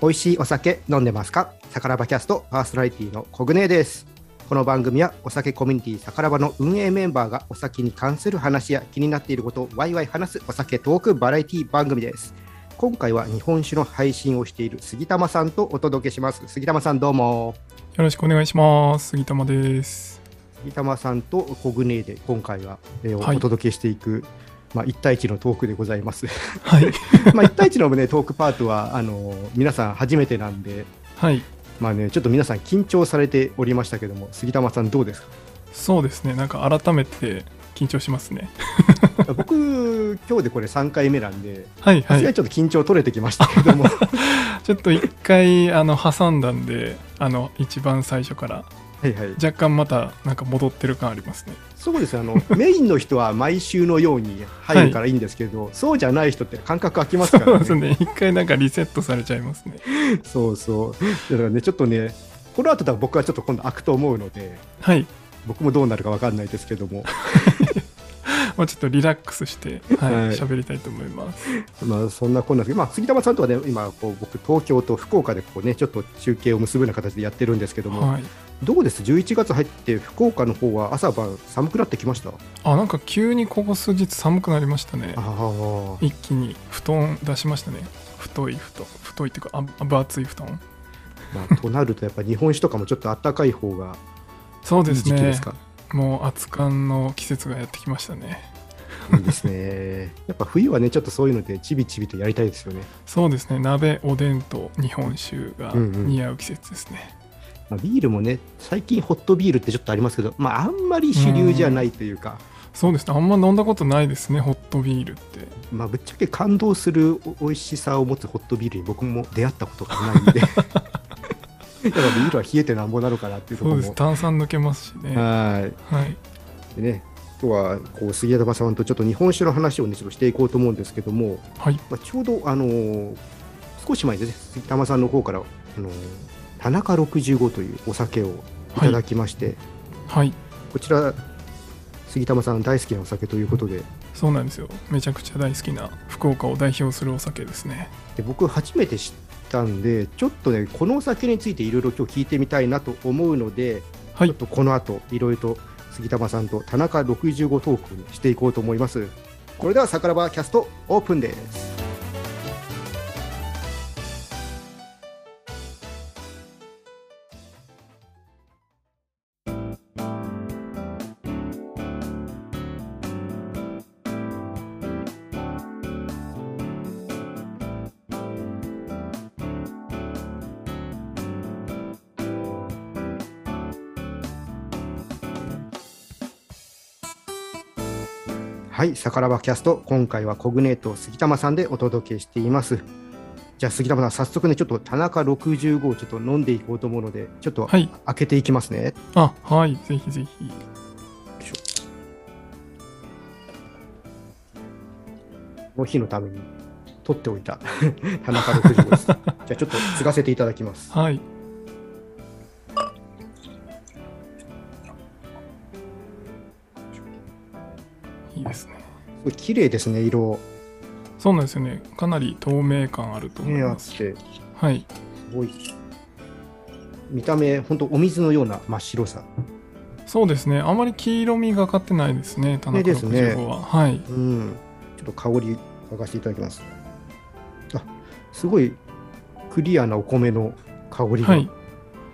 美味しいお酒飲んでますか？サカラバキャストパーソナリティのコグネです。この番組はお酒コミュニティサカラバの運営メンバーがお酒に関する話や気になっていることをワイワイ話すお酒トークバラエティ番組です。今回は日本酒の配信をしている杉玉さんとお届けします。杉玉さんどうも。よろしくお願いします。杉玉です。杉玉さんとコグネで今回は、えーはい。お届けしていく、まあ、1対1のトークでございます。はい。まあ1対1の、ね、トークパートはあの皆さん初めてなんで、はい。まあね、ちょっと皆さん緊張されておりましたけども杉玉さんどうですか？そうですね。なんか改めて緊張しますね。僕今日でこれ3回目なんではいはい。にちょっと緊張取れてきましたけども。ちょっと一回あの挟んだんであの一番最初からはい、はい、若干またなんか戻ってる感ありますね。そうですあの メインの人は毎週のように入るからいいんですけど、そうじゃない人って感覚空きますかそうらですね。ね一回なんかリセットされちゃいますね。そうそう。だからねちょっとねこの後だ僕はちょっと今度開くと思うのではい。僕もどうなるか分かんないですけども。まあちょっとリラックスしてはいはい。喋、りたいと思います。まあそんなこんなですけど、まあ、杉玉さんとはね今こう僕東京と福岡でこうねちょっと中継を結ぶような形でやってるんですけども、はいどうです？11月入って福岡の方は朝晩寒くなってきました？あなんか急にここ数日寒くなりましたね。一気に布団出しましたね。太い布団。太いっていうかあ分厚い布団。まあ、となるとやっぱ日本酒とかもちょっと暖かい方がいいそうですね。時期ですか？もう熱燗の季節がやってきましたね。いいですね。やっぱ冬はねちょっとそういうのでちびちびとやりたいですよね、そうですね。鍋おでんと日本酒がうんうん。似合う季節ですね、まあ、ビールもね最近ホットビールってちょっとありますけど、まあ、あんまり主流じゃないというか、そうですね。あんま飲んだことないですねホットビールって。まあ、ぶっちゃけ感動するお美味しさを持つホットビールに僕も出会ったことがないんで。やっぱビールは冷えてなんぼなのかなっていうとこそうろもです。炭酸抜けますしね。ははい。でね今日はこう杉山さんとちょっと日本酒の話をねちょっとしていこうと思うんですけども、はい。まあ、ちょうどあのー少し前にね杉玉さんの方からあのー田中65というお酒をいただきまして、はい。こちら杉玉さん大好きなお酒ということでそうなんですよ。めちゃくちゃ大好きな福岡を代表するお酒ですね。で僕初めて知ったんでちょっとねこのお酒についていろいろ今日聞いてみたいなと思うので、はい。ちょっとこの後いろいろと杉玉さんと田中65トークにしていこうと思います。これではさからばキャストオープンですさからばキャスト、今回はコグネート杉玉さんでお届けしています。じゃあ杉玉さん、早速ね、ちょっと田中65をちょっと飲んでいこうと思うので、ちょっとはい開けていきますね。あはいぜひぜひこの日のために取っておいた 田中65です。じゃあちょっと継がせていただきます。はいいいごい綺麗ですね、色。そうなんですよねかなり透明感あると思います、て、はいすごい。見た目、本当お水のような真っ白さ。そうですねあまり黄色みがかってないですね田中ですね65は、はいうん。ちょっと香り嗅がせていただきます。あ、すごいクリアなお米の香りが。はい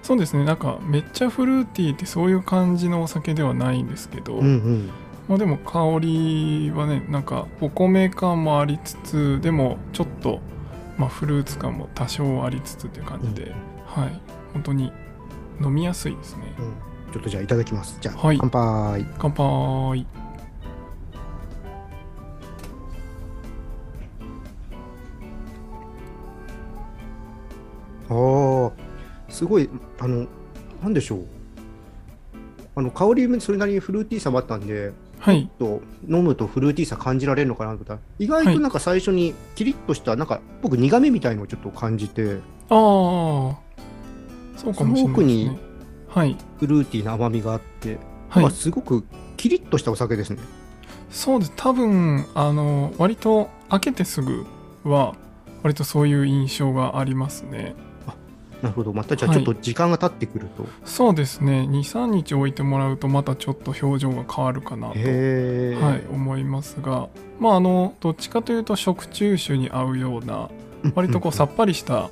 そうですねなんかめっちゃフルーティーってそういう感じのお酒ではないんですけど、うんうん。まあ、でも香りはねなんかお米感もありつつでもちょっと、まあ、フルーツ感も多少ありつつっていう感じで、はい本当に飲みやすいですねうんちょっとじゃあいただきます。じゃあ、はい乾杯。乾杯ああ、すごい、あの、なんでしょう。あの香りもそれなりにフルーティーさもあったんで、はい。と飲むとフルーティーさ感じられるのかなと思った。ら、意外となんか最初にキリッとした、なんか僕苦味みたいのをちょっと感じて、ああそうかもしれないね。はい。フルーティーな甘みがあって、はい、まあ、すごくキリッとしたお酒ですね。そうです。多分あの割と開けてすぐは割とそういう印象がありますね。なるほど。またじゃあちょっと時間が経ってくると、そうですね。23日置いてもらうとまたちょっと表情が変わるかなと、はい、思いますが。まああのどっちかというと食中酒に合うような割とこうさっぱりした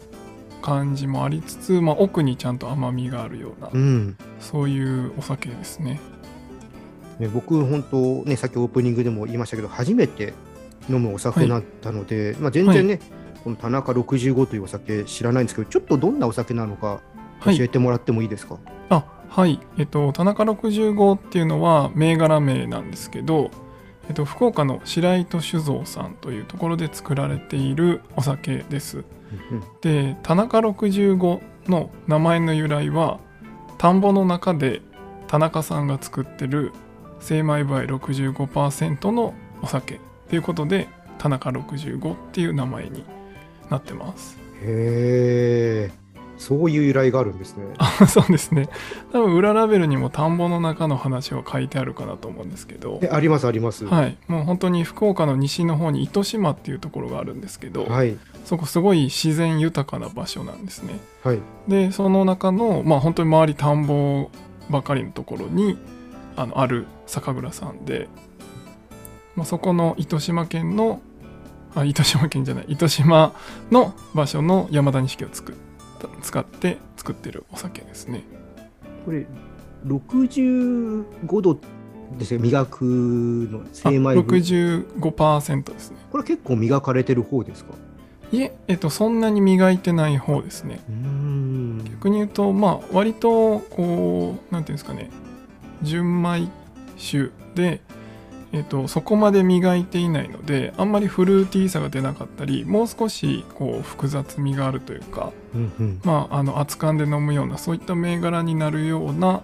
感じもありつつ、まあ、奥にちゃんと甘みがあるような、うん。そういうお酒ですね。ね、僕本当ねさっきオープニングでも言いましたけど初めて飲むお酒だったので、まあ、全然ね、この田中65というお酒知らないんですけどちょっとどんなお酒なのかはい。教えてもらってもいいですか、あはい。えっと田中65っていうのは銘柄名なんですけど、えっと、福岡の白糸酒造さんというところで作られているお酒です。うんで田中65の名前の由来は田んぼの中で田中さんが作ってる精米部合65%のお酒ということで田中65っていう名前になってます。へえそういう由来があるんですね。あそうですね。多分裏ラベルにも田んぼの中の話は書いてあるかなと思うんですけど。えありますあります。はい。もう本当に福岡の西の方に糸島っていうところがあるんですけど、はい。そこすごい自然豊かな場所なんですね。はい。でその中のまあ本当に周り田んぼばかりのところにあのある酒蔵さんで、まあ、そこの糸島県のあ糸島県じゃない。糸島の場所の山田錦を使って作ってるお酒ですね。これ65度ですよ。磨くのあ精米部。65%ですね。これ結構磨かれてる方ですか？いえ、えっと、そんなに磨いてない方ですね。逆に言うとまあ割とこうなんていうんですかね。純米酒で、えっと、そこまで磨いていないのであんまりフルーティーさが出なかったりもう少しこう複雑味があるというかうんうん。まああの熱燗で飲むようなそういった銘柄になるような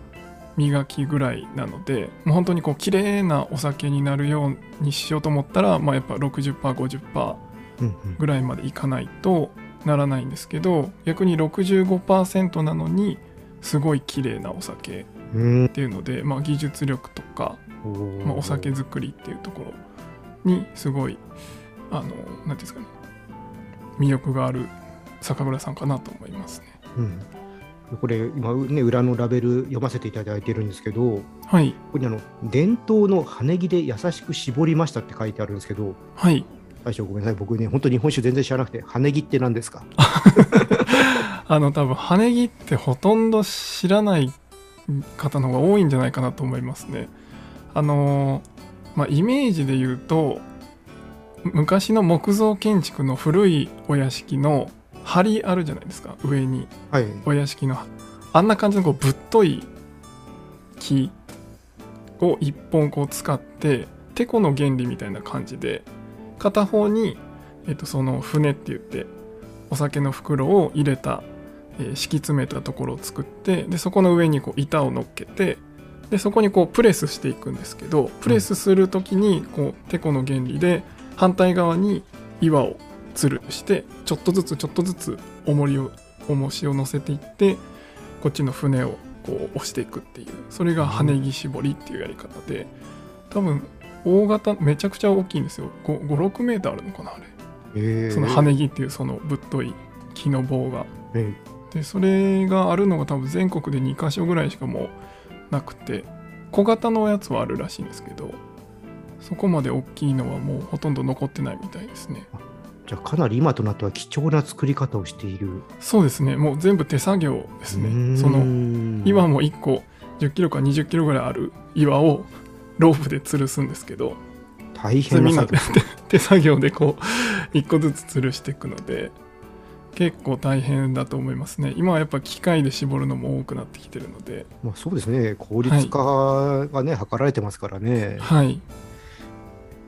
磨きぐらいなのでもう本当にこう綺麗なお酒になるようにしようと思ったら、まあ、やっぱ 60%50% うんうんぐらいまでいかないとならないんですけど逆に65%なのにすごい綺麗なお酒うん。っていうので、まあ、技術力とか、まあ、お酒作りっていうところにすごいあの何ていうんですかね魅力がある酒蔵さんかなと思いますね。うん。これ今ね裏のラベル読ませていただいてるんですけどはい。ここにあの伝統の羽木で優しく絞りましたって書いてあるんですけどはい。大将ごめんなさい。僕ね本当日本酒全然知らなくて羽木って何ですか？あの多分羽根木ってほとんど知らない方の方が多いんじゃないかなと思いますね。あのまあイメージで言うと昔の木造建築の古いお屋敷の梁あるじゃないですか。上に。はい。お屋敷のあんな感じのこうぶっとい木を一本こう使っててこの原理みたいな感じで片方に、えっとその船って言ってお酒の袋を入れた、えー敷き詰めたところを作ってでそこの上にこう板を乗っけてでそこにこうプレスしていくんですけどプレスする時にこうてこの原理で反対側に岩をつるしてちょっとずつちょっとずつ重りを重しを乗せていってこっちの船をこう押していくっていうそれが羽木絞りっていうやり方で多分大型めちゃくちゃ大きいんですよ。56メーターあるのかなあれ。えー。その羽木っていうそのぶっとい木の棒が。えでそれがあるのが多分全国で2箇所ぐらいしかもうなくて小型のやつはあるらしいんですけどそこまで大きいのはもうほとんど残ってないみたいですね。じゃあかなり今となっては貴重な作り方をしている。そうですね。もう全部手作業ですね。その岩も1個10キロか20キロぐらいある岩をロープで吊るすんですけど大それみんな変な作業。手作業でこう1個ずつ吊るしていくので結構大変だと思いますね。今はやっぱ機械で絞るのも多くなってきてるので。まあ、そうですね。効率化がね、図られてますからね、はい。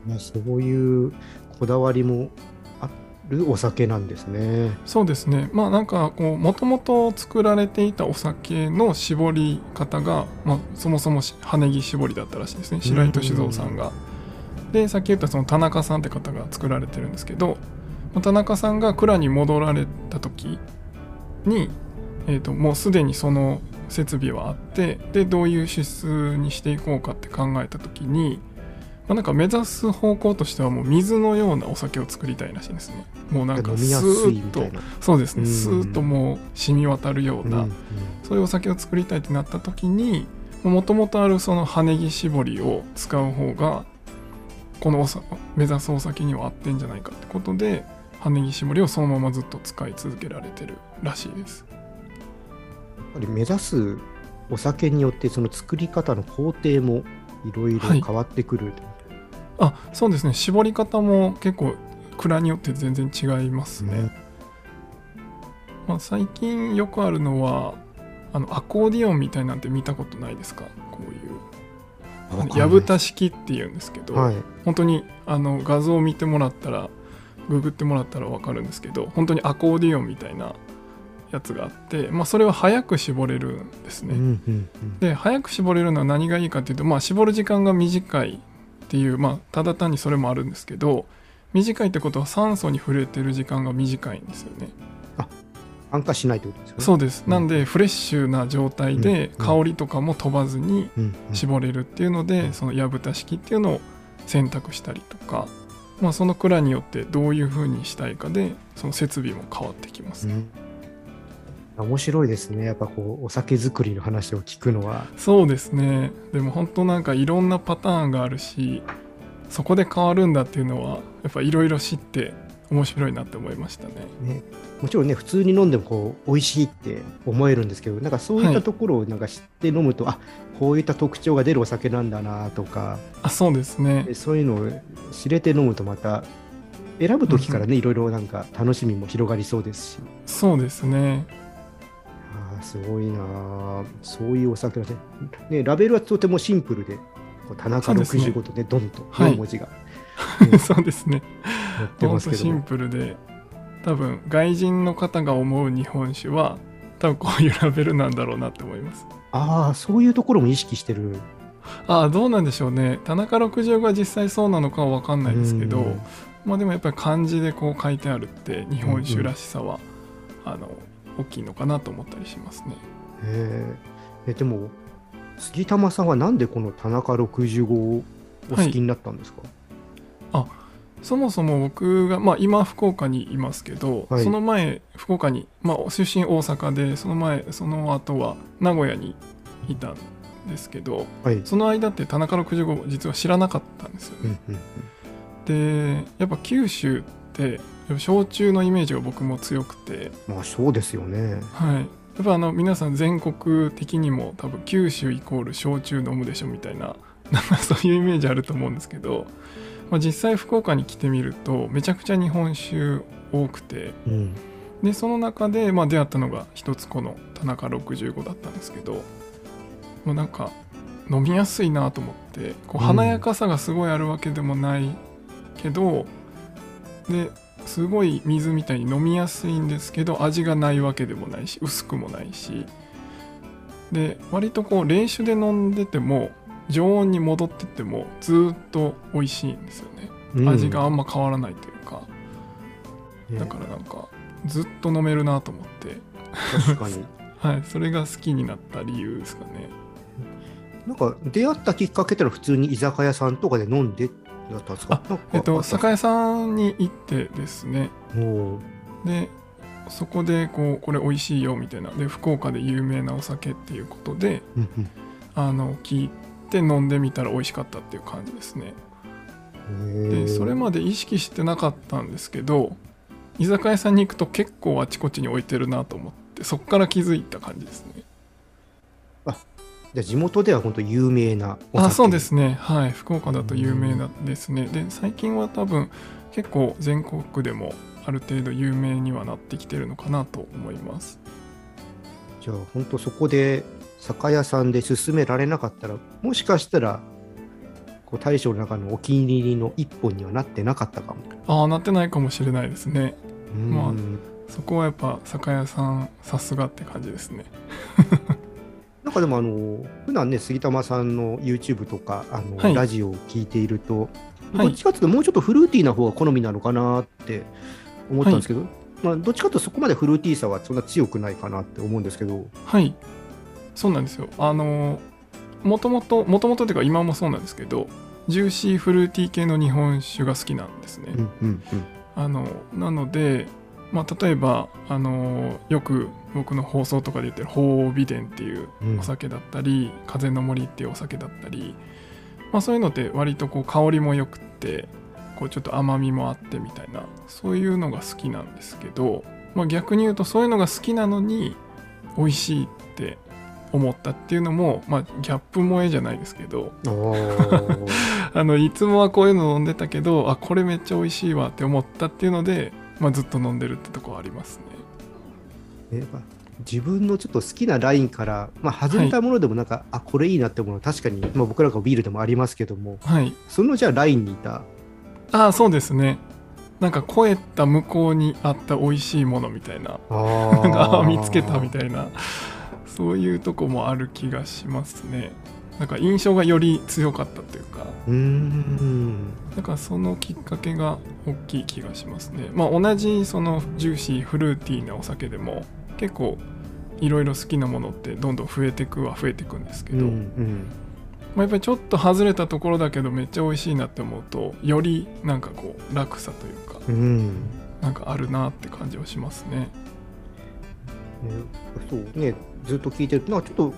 まあ、そういうこだわりもあるお酒なんですね。そうですね。まあなんかこうもともと作られていたお酒の絞り方が、まあ、そもそもし羽木絞りだったらしいですね。白糸酒造さんが。でさっき言ったその田中さんって方が作られてるんですけどまあ田中さんが蔵に戻られた時に、えー、ともうすでにその設備はあってでどういう支出にしていこうかって考えた時にあ、なんか目指す方向としてはもう水のようなお酒を作りたいらしいんですね。もうなんかスーッと。そうですね。うんスーッともう染み渡るような、うんうんそういうお酒を作りたいってなった時にもともとあるその羽ネギ絞りを使う方がこの目指すお酒には合ってんじゃないかってことで羽ネギ絞りをそのままずっと使い続けられてるらしいです。やっぱり目指すお酒によってその作り方の工程もいろいろ変わってくる、あそうですね。絞り方も結構蔵によって全然違いますね、ね。まあ、最近よくあるのはあのアコーディオンみたいなんて見たことないですか？こういう。わかんない矢蓋式っていうんですけど、はい。本当にあの画像を見てもらったらググってもらったら分かるんですけど本当にアコーディオンみたいなやつがあって、まあ、それは早く絞れるんですね。うんうんうんで早く絞れるのは何がいいかっていうと、まあ、絞る時間が短いっていう、まあ、ただ単にそれもあるんですけど短いってことは酸素に触れてる時間が短いんですよね。酸化しないってことですよねそうです。うんなんでフレッシュな状態でうん香りとかも飛ばずにうんうん絞れるっていうので、その矢蓋式っていうのを選択したりとか、まあ、その蔵によってどういう風にしたいかでその設備も変わってきます、うん。面白いですね。やっぱこうお酒作りの話を聞くのは。そうですね。でも本当なんかいろんなパターンがあるしそこで変わるんだっていうのはやっぱいろいろ知って面白いなって思いましたね。ね。もちろんね普通に飲んでもこう美味しいって思えるんですけどなんかそういったところをなんか知って飲むと、あこういった特徴が出るお酒なんだなとか。あそうですね。でそういうのを知れて飲むとまた選ぶ時からね、いろいろなんか楽しみも広がりそうですし。そうですね。あーすごいなあそういうお酒だねねラベルはとてもシンプルで田中そうですね65とねドンとはい。4文字が そうですね。載ってシンますけども、プルで多分外人の方が思う日本酒は多分こういうラベルなんだろうなって思います。ああそういうところも意識してる。ああどうなんでしょうね。田中65が実際そうなのかは分かんないですけど、うんまあでもやっぱり漢字でこう書いてあるって日本酒らしさは、あの大きいのかなと思ったりしますね。へええでも杉玉さんはなんでこの田中65をお好きになったんですか、そもそも僕が、まあ、今福岡にいますけど、はい。その前福岡に、まあ、出身大阪でその前その後は名古屋にいたんですけどはい、その間って田中65実は知らなかったんですよ。ね。でやっぱ九州って焼酎のイメージが僕も強くて、うん、まあそうですよね。はい、やっぱあの皆さん全国的にも多分九州イコール焼酎飲むでしょみたいな なんかそういうイメージあると思うんですけど、まあ、実際福岡に来てみるとめちゃくちゃ日本酒多くて。うん。でその中でまあ出会ったのが一つこの田中65だったんですけどもうなんか飲みやすいなと思ってこううん。華やかさがすごいあるわけでもないけど、ですごい水みたいに飲みやすいんですけど味がないわけでもないし薄くもないし。で割とこう冷酒で飲んでても常温に戻ってってもずーっと美味しいんですよね、うん。味があんま変わらないというか。ね。だからなんかずっと飲めるなと思って。確かに。はいそれが好きになった理由ですかね。なんか出会ったきっかけってのは普通に居酒屋さんとかで飲んでだったんですか？えっと酒屋さんに行ってですね。でそこでこうこれ美味しいよみたいな。で福岡で有名なお酒っていうことであの聞いて飲んでみたら美味しかったっていう感じですね。でそれまで意識してなかったんですけど居酒屋さんに行くと結構あちこちに置いてるなと思ってそこから気づいた感じですね。じゃあ地元では本当有名なお酒。あそうですね。はい。福岡だと有名なですね。で最近は多分結構全国でもある程度有名にはなってきてるのかなと思います。じゃあ本当そこで酒屋さんで勧められなかったらもしかしたらこう大将の中のお気に入りの一本にはなってなかったかも。ああなってないかもしれないですね。まあうんそこはやっぱ酒屋さんさすがって感じですね。なんかでもあの普段ね杉玉さんの YouTube とかあの、はい。ラジオを聞いていると、はい。どっちかっていうともうちょっとフルーティーな方が好みなのかなって思ったんですけど、まあ、どっちかというとそこまでフルーティーさはそんな強くないかなって思うんですけど、はいそうなんですよ。あのもともともともとっていうか今もそうなんですけどジューシーフルーティー系の日本酒が好きなんですね、うんうんあのなので、まあ、例えばあのよく僕の放送とかで言ってる鳳凰美伝っていううん。お酒だったり、風の森っていうお酒だったり、まあ、そういうのって割とこう香りもよくってこうちょっと甘みもあってみたいなそういうのが好きなんですけど、まあ、逆に言うとそういうのが好きなのに美味しいって思ったっていうのも、まあ、ギャップ萌えじゃないですけど あのいつもはこういうの飲んでたけどあこれめっちゃ美味しいわって思ったっていうので、まあ、ずっと飲んでるってとこはありますね。自分のちょっと好きなラインから、まあ、外れたものでもなんか、あこれいいなって思うのは確かに、まあ、僕らがビールでもありますけどもはい。そのじゃあラインにいた？ああそうですね。なんか超えた向こうにあった美味しいものみたいな。あなんか見つけたみたいなそういうとこもある気がしますね。なんか印象がより強かったというか。うーん。だからそのきっかけが大きい気がしますね。まあ同じそのジューシーフルーティーなお酒でも結構いろいろ好きなものってどんどん増えてくは増えてくんですけど、うんうん。まあ、やっぱりちょっと外れたところだけどめっちゃ美味しいなって思うとよりなんかこう楽さというかうん。なんかあるなって感じはしますね。ね、そうねずっと聞いてる。となんかちょっと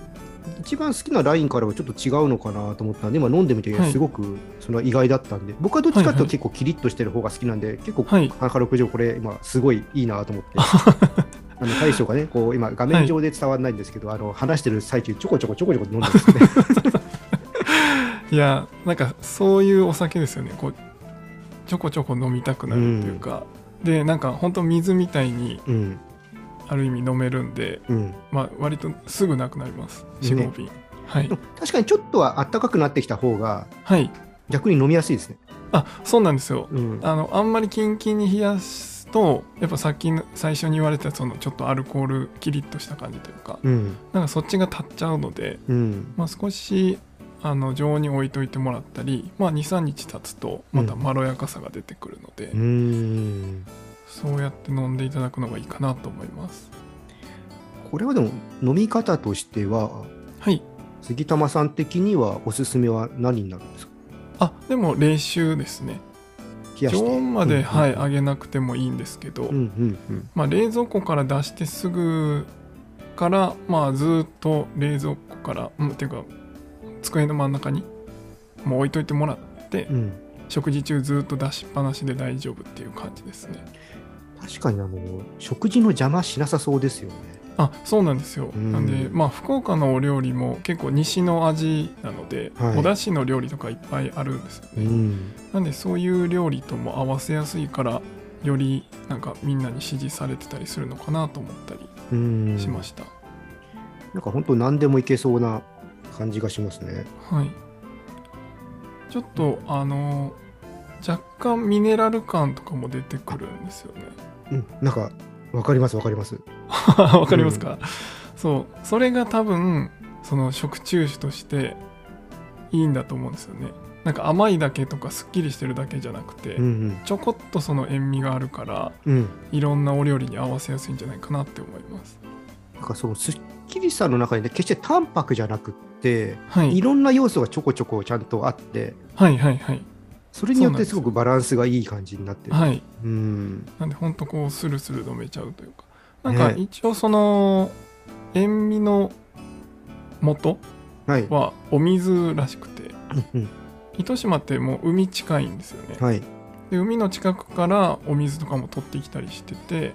一番好きなラインからはちょっと違うのかなと思ったんで今飲んでみてはい。すごくその意外だったんで、僕はどっちかっていうはいはいと結構キリッとしてる方が好きなんで、結構はい。花六条これ今すごいいいなと思って。あの大将がねこう今画面上で伝わらないんですけど、あの話してる最中ちょこちょこちょこちょこ飲んでますね。いやなんかそういうお酒ですよね。こうちょこちょこ飲みたくなるっていうか、でなんか本当水みたいにうんある意味飲めるんで、うん。まあ、割とすぐなくなりますね45瓶、はい。確かにちょっとはあったかくなってきた方がはい。逆に飲みやすいですね、あそうなんですよ。うん、あのあんまりキンキンに冷やすとやっぱさっきの最初に言われたそのちょっとアルコールキリッとした感じというかうん。なんかそっちが立っちゃうので、うん。まあ、少しあの常温に置いといてもらったり、まあ、23日経つとまたまろやかさが出てくるので、うーんそうやって飲んでいただくのがいいかなと思います。これはでも飲み方としてははい。杉玉さん的にはおすすめは何になるんですか？あでも冷酒ですね。常温まで、うんはい揚げなくてもいいんですけど、うんうん。うん。まあ、冷蔵庫から出してすぐから、まあ、ずっと冷蔵庫から、うん、っていうか机の真ん中にもう置いといてもらって、うん。食事中ずっと出しっぱなしで大丈夫っていう感じですね確かにあの食事の邪魔しなさそうですよね。あそうなんですよ、うん。なんでまあ福岡のお料理も結構西の味なので、はい。お出汁の料理とかいっぱいあるんですよね、うん。なんでそういう料理とも合わせやすいからよりなんかみんなに支持されてたりするのかなと思ったりうん。しました、なんか本当何でもいけそうな感じがしますね。はい。ちょっとあの若干ミネラル感とかも出てくるんですよねうんなんかわかりますわかります。わかりますか、そうそれが多分その食中酒としていいんだと思うんですよね。なんか甘いだけとかすっきりしてるだけじゃなくて、うんちょこっとその塩味があるからうん。うんいろんなお料理に合わせやすいんじゃないかなって思います。なんかそのすっきりさの中にね決して淡白じゃなくってはい。いろんな要素がちょこちょこちゃんとあってはいはいはいそれによってすごくバランスがいい感じになってる、はい。うん。なんでほんとこうスルスル飲めちゃうというか。なんかね。一応その塩味の元はい、はお水らしくて。うんうん。糸島ってもう海近いんですよね。はい。で海の近くからお水とかも取ってきたりしてて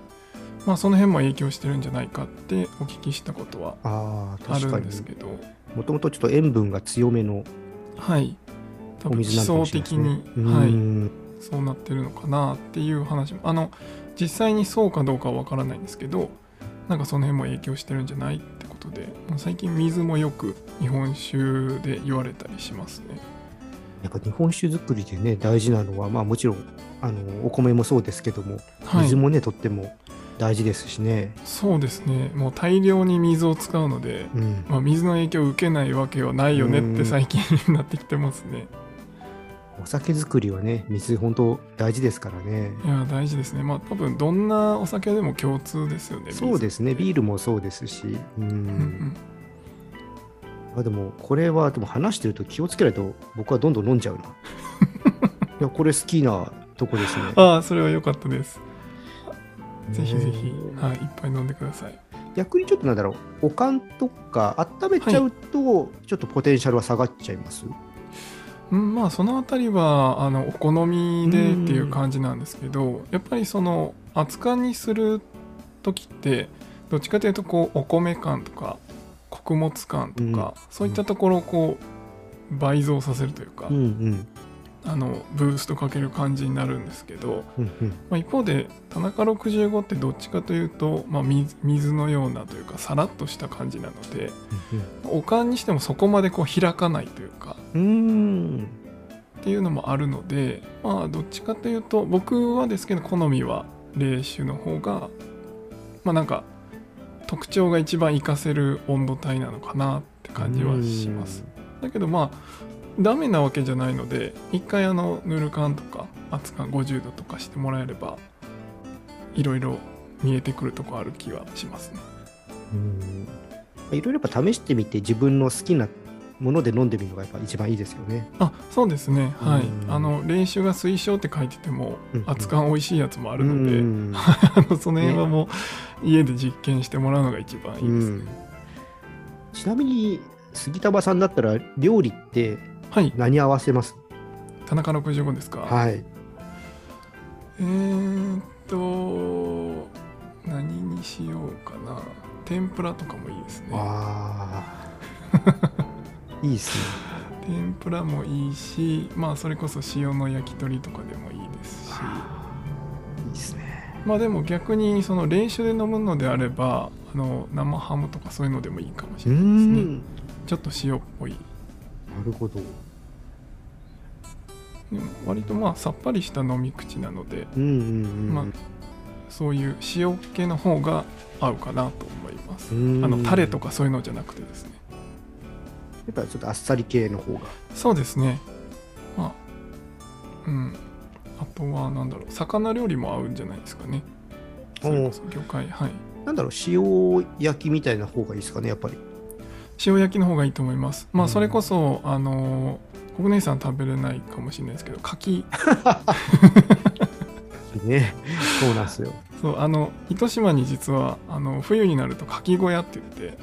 まあその辺も影響してるんじゃないかってお聞きしたことはあるんですけど。もともとちょっと塩分が強めのはい多お分基礎的に、はい、うんそうなってるのかなっていう話も。あの実際にそうかどうかは分からないんですけどなんかその辺も影響してるんじゃないってことでまあ最近水もよく日本酒で言われたりしますね。やっぱ日本酒作りでね大事なのはまあもちろんあのお米もそうですけどもはい。水もね、とっても大事ですしね、そうですね。もう大量に水を使うので、うん、まあ、水の影響を受けないわけはないよねっうん。て最近になってきてますねお酒作りはね水本当大事ですからね。いや大事ですね。まあ多分どんなお酒でも共通ですよねそうですね。ビールルもそうですし、うん。うんうん。あでもこれはでも話してると気をつけないと僕はどんどん飲んじゃうな。いやこれ好きなとこですね。ああそれは良かったです。ぜひぜひね、はい、いっぱい飲んでください。逆にちょっとなんだろう。おかんとか温めちゃうと、ちょっとポテンシャルは下がっちゃいます？うんまあそのあたりはあのお好みでっていう感じなんですけどやっぱりその熱燗にする時ってどっちかというとこうお米感とか穀物感とか、そういったところをこう倍増させるというか、あのブーストかける感じになるんですけど、まあ、一方で田中65ってどっちかというと、まあ、水水のようなというかさらっとした感じなのでおかんにしてもそこまでこう開かないというかうんうん。っていうのもあるのでまあどっちかというと僕はですけど好みは冷酒の方がまあなんか特徴が一番活かせる温度帯なのかなって感じはします。だけどまあダメなわけじゃないので一回あのぬる感とか熱感50度とかしてもらえればいろいろ見えてくるとこある気はしますね。うん。いろいろやっぱ試してみて自分の好きなもので飲んでみるのがやっぱ一番いいですよね。あそうですねはいうんあの練習が推奨って書いてても熱感美味しいやつもああるので、うん あのその辺はもう家で実験してもらうのが一番いいですね。ちなみに杉田さんだったら料理ってはい、何合わせます？田中65ですか？はい。えーっと、何にしようかな。天ぷらとかもいいですね。ああ。いいっすね。天ぷらもいいし、まあそれこそ塩の焼き鳥とかでもいいですし、いいっすね。まあでも逆にその練習で飲むのであれば、あの生ハムとかそういうのでもいいかもしうれないですね。ん。ちょっと塩っぽい。なるほど。でも割とまあさっぱりした飲み口なので。まあそういう塩気の方が合うかなと思います。うんあのタレとかそういうのじゃなくてですね。やっぱちょっとあっさり系の方が。そうですね。まあ、うん。あとはなんだろう、魚料理も合うんじゃないですかね。それこそ魚介、はい。なんだろう、塩焼きみたいな方がいいですかね、やっぱり。塩焼きの方がいいと思います。まうんあそれこそ、あのー、国姉さん食べれないかもしれないですけど、柿、ね。そうなんですよ。そう、あの、糸島に実は、あの、冬になると柿小屋って言って、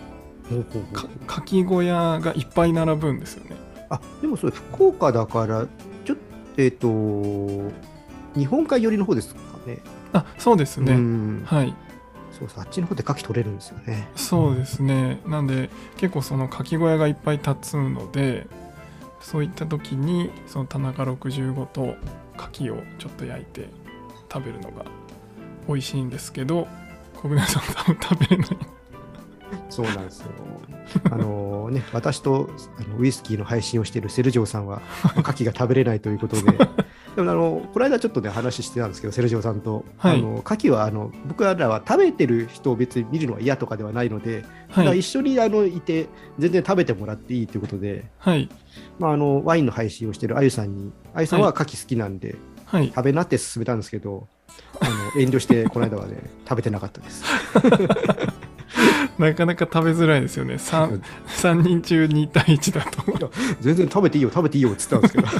か柿小屋がいっぱい並ぶんですよね。あでもそれ福岡だからちょっとえっ、と日本海寄りの方ですかねあ、そうですね。うんはい。そうあっちの方で牡蠣取れるんですよねそうですね。なんで結構そのかき小屋がいっぱい立つのでそういった時にその田中65と牡蠣をちょっと焼いて食べるのが美味しいんですけど小舟さん多分食べれない。そうなんですよあのね私とあのウイスキーの配信をしているセルジオさんは 牡蠣が食べれないということででもあのこの間ちょっとね話してたんですけどセルジオさんと、はいあの牡蠣はあの僕らは食べてる人を別に見るのは嫌とかではないので、だからはい。一緒にあのいて全然食べてもらっていいということではい。まあ、あのワインの配信をしているあゆさんに、あゆさんは牡蠣好きなんで、はい。食べなって勧めたんですけど、あの遠慮して、この間はね、食べてなかったです。なかなか食べづらいですよね。3, 三人中2対1だと。全然食べていいよ、食べていいよって言ったんです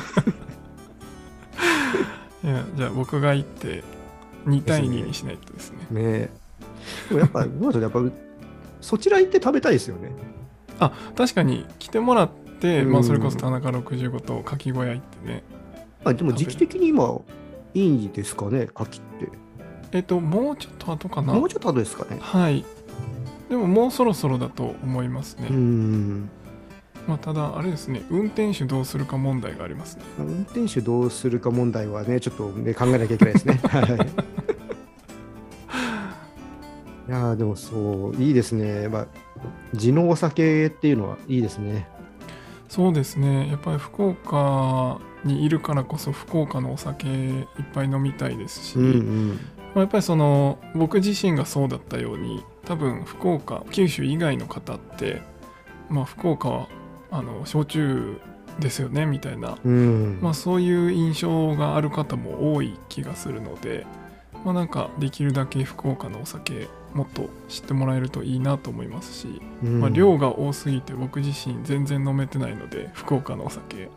いやじゃあ僕が行って2対2にしないとですね。けど、ねでもやっぱ、どうでしょうねやっぱ、そちら行って食べたいですよね。あ確かに来てもらって、うんまあ、それこそ田中65とかき小屋行ってねあでも時期的に今、いいんですかね、牡蠣って。えっともうちょっと後かなもうちょっと後ですかね。はいでももうそろそろだと思いますね、うん。まあ、ただあれですね運転手どうするか問題がありますね運転手どうするか問題はね、ちょっと、ね、考えなきゃいけないですね。はい。いやーでもそう、いいですね。まあ、地のお酒っていうのはいいですね。そうですねやっぱり福岡にいるからこそ福岡のお酒いっぱい飲みたいですし、うんうん。まあやっぱりその僕自身がそうだったように多分福岡九州以外の方って、まあ、福岡はあの焼酎ですよねみたいな。うん。まあ、そういう印象がある方も多い気がするので、まあ、なんかできるだけ福岡のお酒もっと知ってもらえるといいなと思いますし、うん。まあ、量が多すぎて僕自身全然飲めてないので福岡のお酒。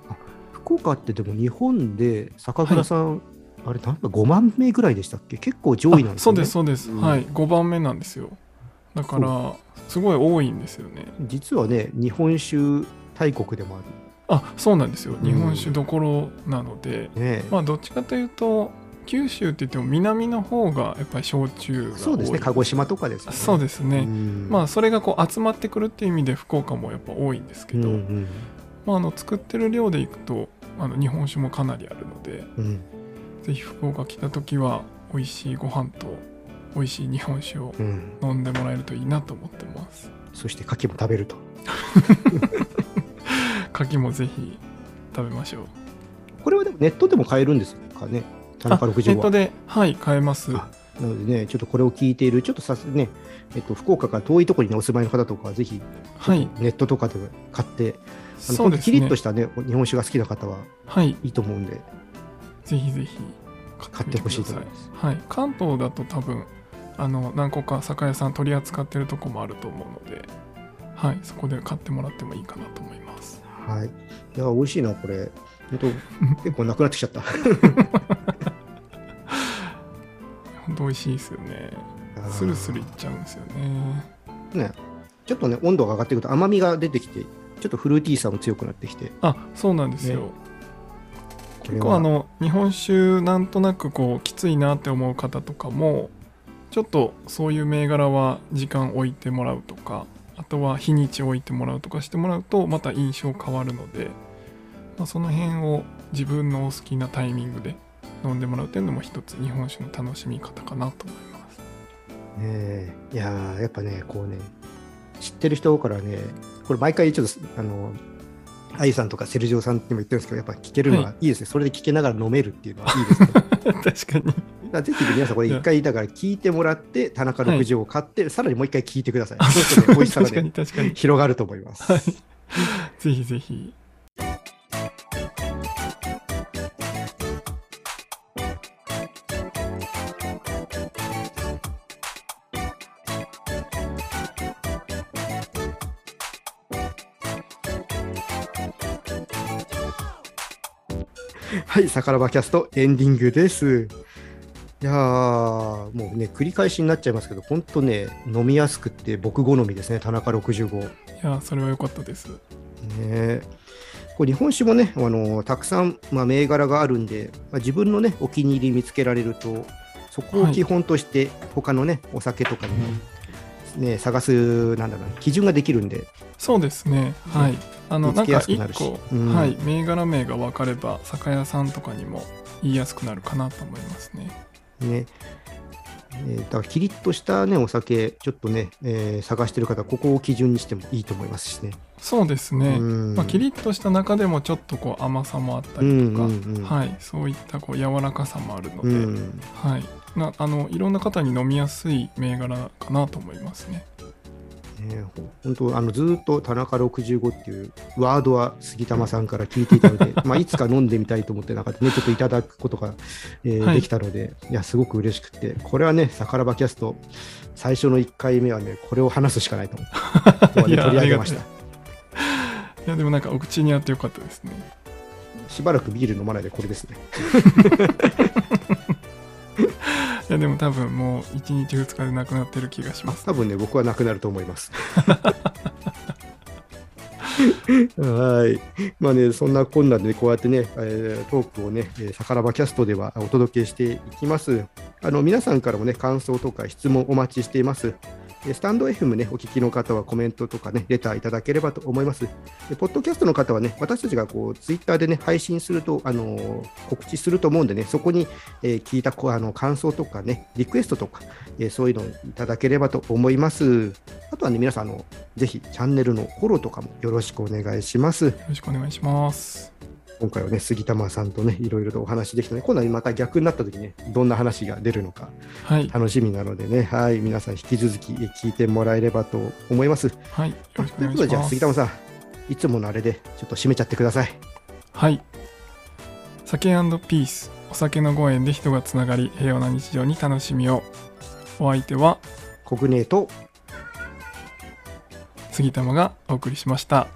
福岡ってでも日本で酒蔵さん、あれなんだ5万名ぐらいでしたっけ？結構上位なんですよね。あそうですそうです、うん。はい5番目なんですよだからすごい多いんですよね。実はね日本酒大国でもああそうなんですよ。うん。日本酒どころなので、るね、まあどっちかというと九州って言っても南の方がやっぱり焼酎が多い。そうですね。鹿児島とかですよね。そうですね、うん。まあそれがこう集まってくるっていう意味で福岡もやっぱ多いんですけど、うんうん。まあ、あの作ってる量でいくとあの日本酒もかなりあるのでうん。ぜひ福岡来た時は美味しいご飯と美味しい日本酒をうん。飲んでもらえるといいなと思ってます。そして牡蠣も食べると。牡蠣もぜひ食べましょう。これはでもネットでも買えるんですかね？田中あネ60は。ットではい買えます。あなのでねちょっとこれを聞いているちょっとさすねえっと、福岡から遠いところにお住まいの方とかはぜひはい。ネットとかで買って、あのそうですね。キリッとした、ね、日本酒が好きな方ははい。いいと思うんで。ぜひぜひ買ってほしいと思います。はい、関東だと多分あの何個か酒屋さん取り扱ってるとこもあると思うので、はい、そこで買ってもらってもいいかなと思います。はい、いや美味しいなこれ本当 結構なくなってきちゃった。本当美味しいですよね。スルスルいっちゃうんですよね。ねちょっとね温度が上がってくると甘みが出てきてちょっとフルーティーさも強くなってきてあ、そうなんですよ。ね結構あの日本酒なんとなくこうきついなって思う方とかもちょっとそういう銘柄は時間置いてもらうとかあとは日にち置いてもらうとかしてもらうとまた印象変わるので、まあ、その辺を自分のお好きなタイミングで飲んでもらうっていうのも一つ日本酒の楽しみ方かなと思います。ねいやーやっぱねこうね知ってる人からねこれ毎回ちょっとあのあゆさんとかセルジオさんにも言ってるんですけどやっぱ聞けるのはいいですね、それで聞けながら飲めるっていうのはいいですね 確かに。らぜひ皆さんこれ一回だから聞いてもらって田中はい60を買って、さらにもう一回聞いてくださいそうするとね美味しさがね。広がると思います、はい。ぜひぜひ。はい、さからばキャストエンディングです。いやー、もうね、繰り返しになっちゃいますけど、本当ね、飲みやすくって僕好みですね、田中65。いやそれは良かったです。ねこれ日本酒もね、あのたくさん、まあ、銘柄があるんで、まあ、自分のね、お気に入り見つけられると、そこを基本として、他のね、お酒とかにも、ね、探す、なんだろうな、基準ができるんで、そうですね。はい。あのなんか一すくなるし個、うんはい銘柄名が分かれば酒屋さんとかにも言いやすくなるかなと思いますね。ね、えーだからキリッとした、ね、お酒、ちょっとね、えー探してる方、ここを基準にしてもいいと思いますしね。そうですね。うんまあキリッとした中でもちょっとこう甘さもあったうんりとか、うんうんはいそういったこう柔らかさもあるので、うんはい。なあのいろんな方に飲みやすい銘柄かなと思いますね。ね。ほ本当あのずーっと田中65っていうワードは杉玉さんから聞いていたので、まあ、いつか飲んでみたいと思って中でねちょっといただくことが、えーはい。できたのでいやすごく嬉しくて。これはね「さからばキャスト」最初の1回目はねこれを話すしかないと思ってね 取り上げました。あ いやでもなんかお口に合ってよかったですね。しばらくビール飲まないでこれですねいやでも多分もう1日2日でなくなってる気がします。多分ね僕はなくなると思います はい。まあね、そんなこんなで、ね、こうやってね、えートークをね、えーさからばキャストではお届けしていきます。あの、皆さんからもね、感想とか質問お待ちしています。スタンド FM ね、お聞きの方はコメントとかね、レターいただければと思います。でポッドキャストの方はね、私たちがこう、ツイッターでね、配信すると、あのー告知すると思うんでね、そこに、えー聞いたあの感想とかね、リクエストとか、えーそういうのをいただければと思います。あとはね、皆さん、あのぜひチャンネルのフォローとかもよろしくお願いします。よろしくお願いします。今回はね、杉玉さんとね、いろいろとお話できたね、今度はまた逆になった時ね、どんな話が出るのかはい。楽しみなのでね、はい、皆さん引き続きえ聞いてもらえればと思います。はい。いしということで、じゃあ。杉玉さん、いつものあれでちょっと締めちゃってください。はい。酒ピース。お酒のご縁で人がつながり、平和な日常に楽しみを。お相手は、コグネート杉玉がお送りしました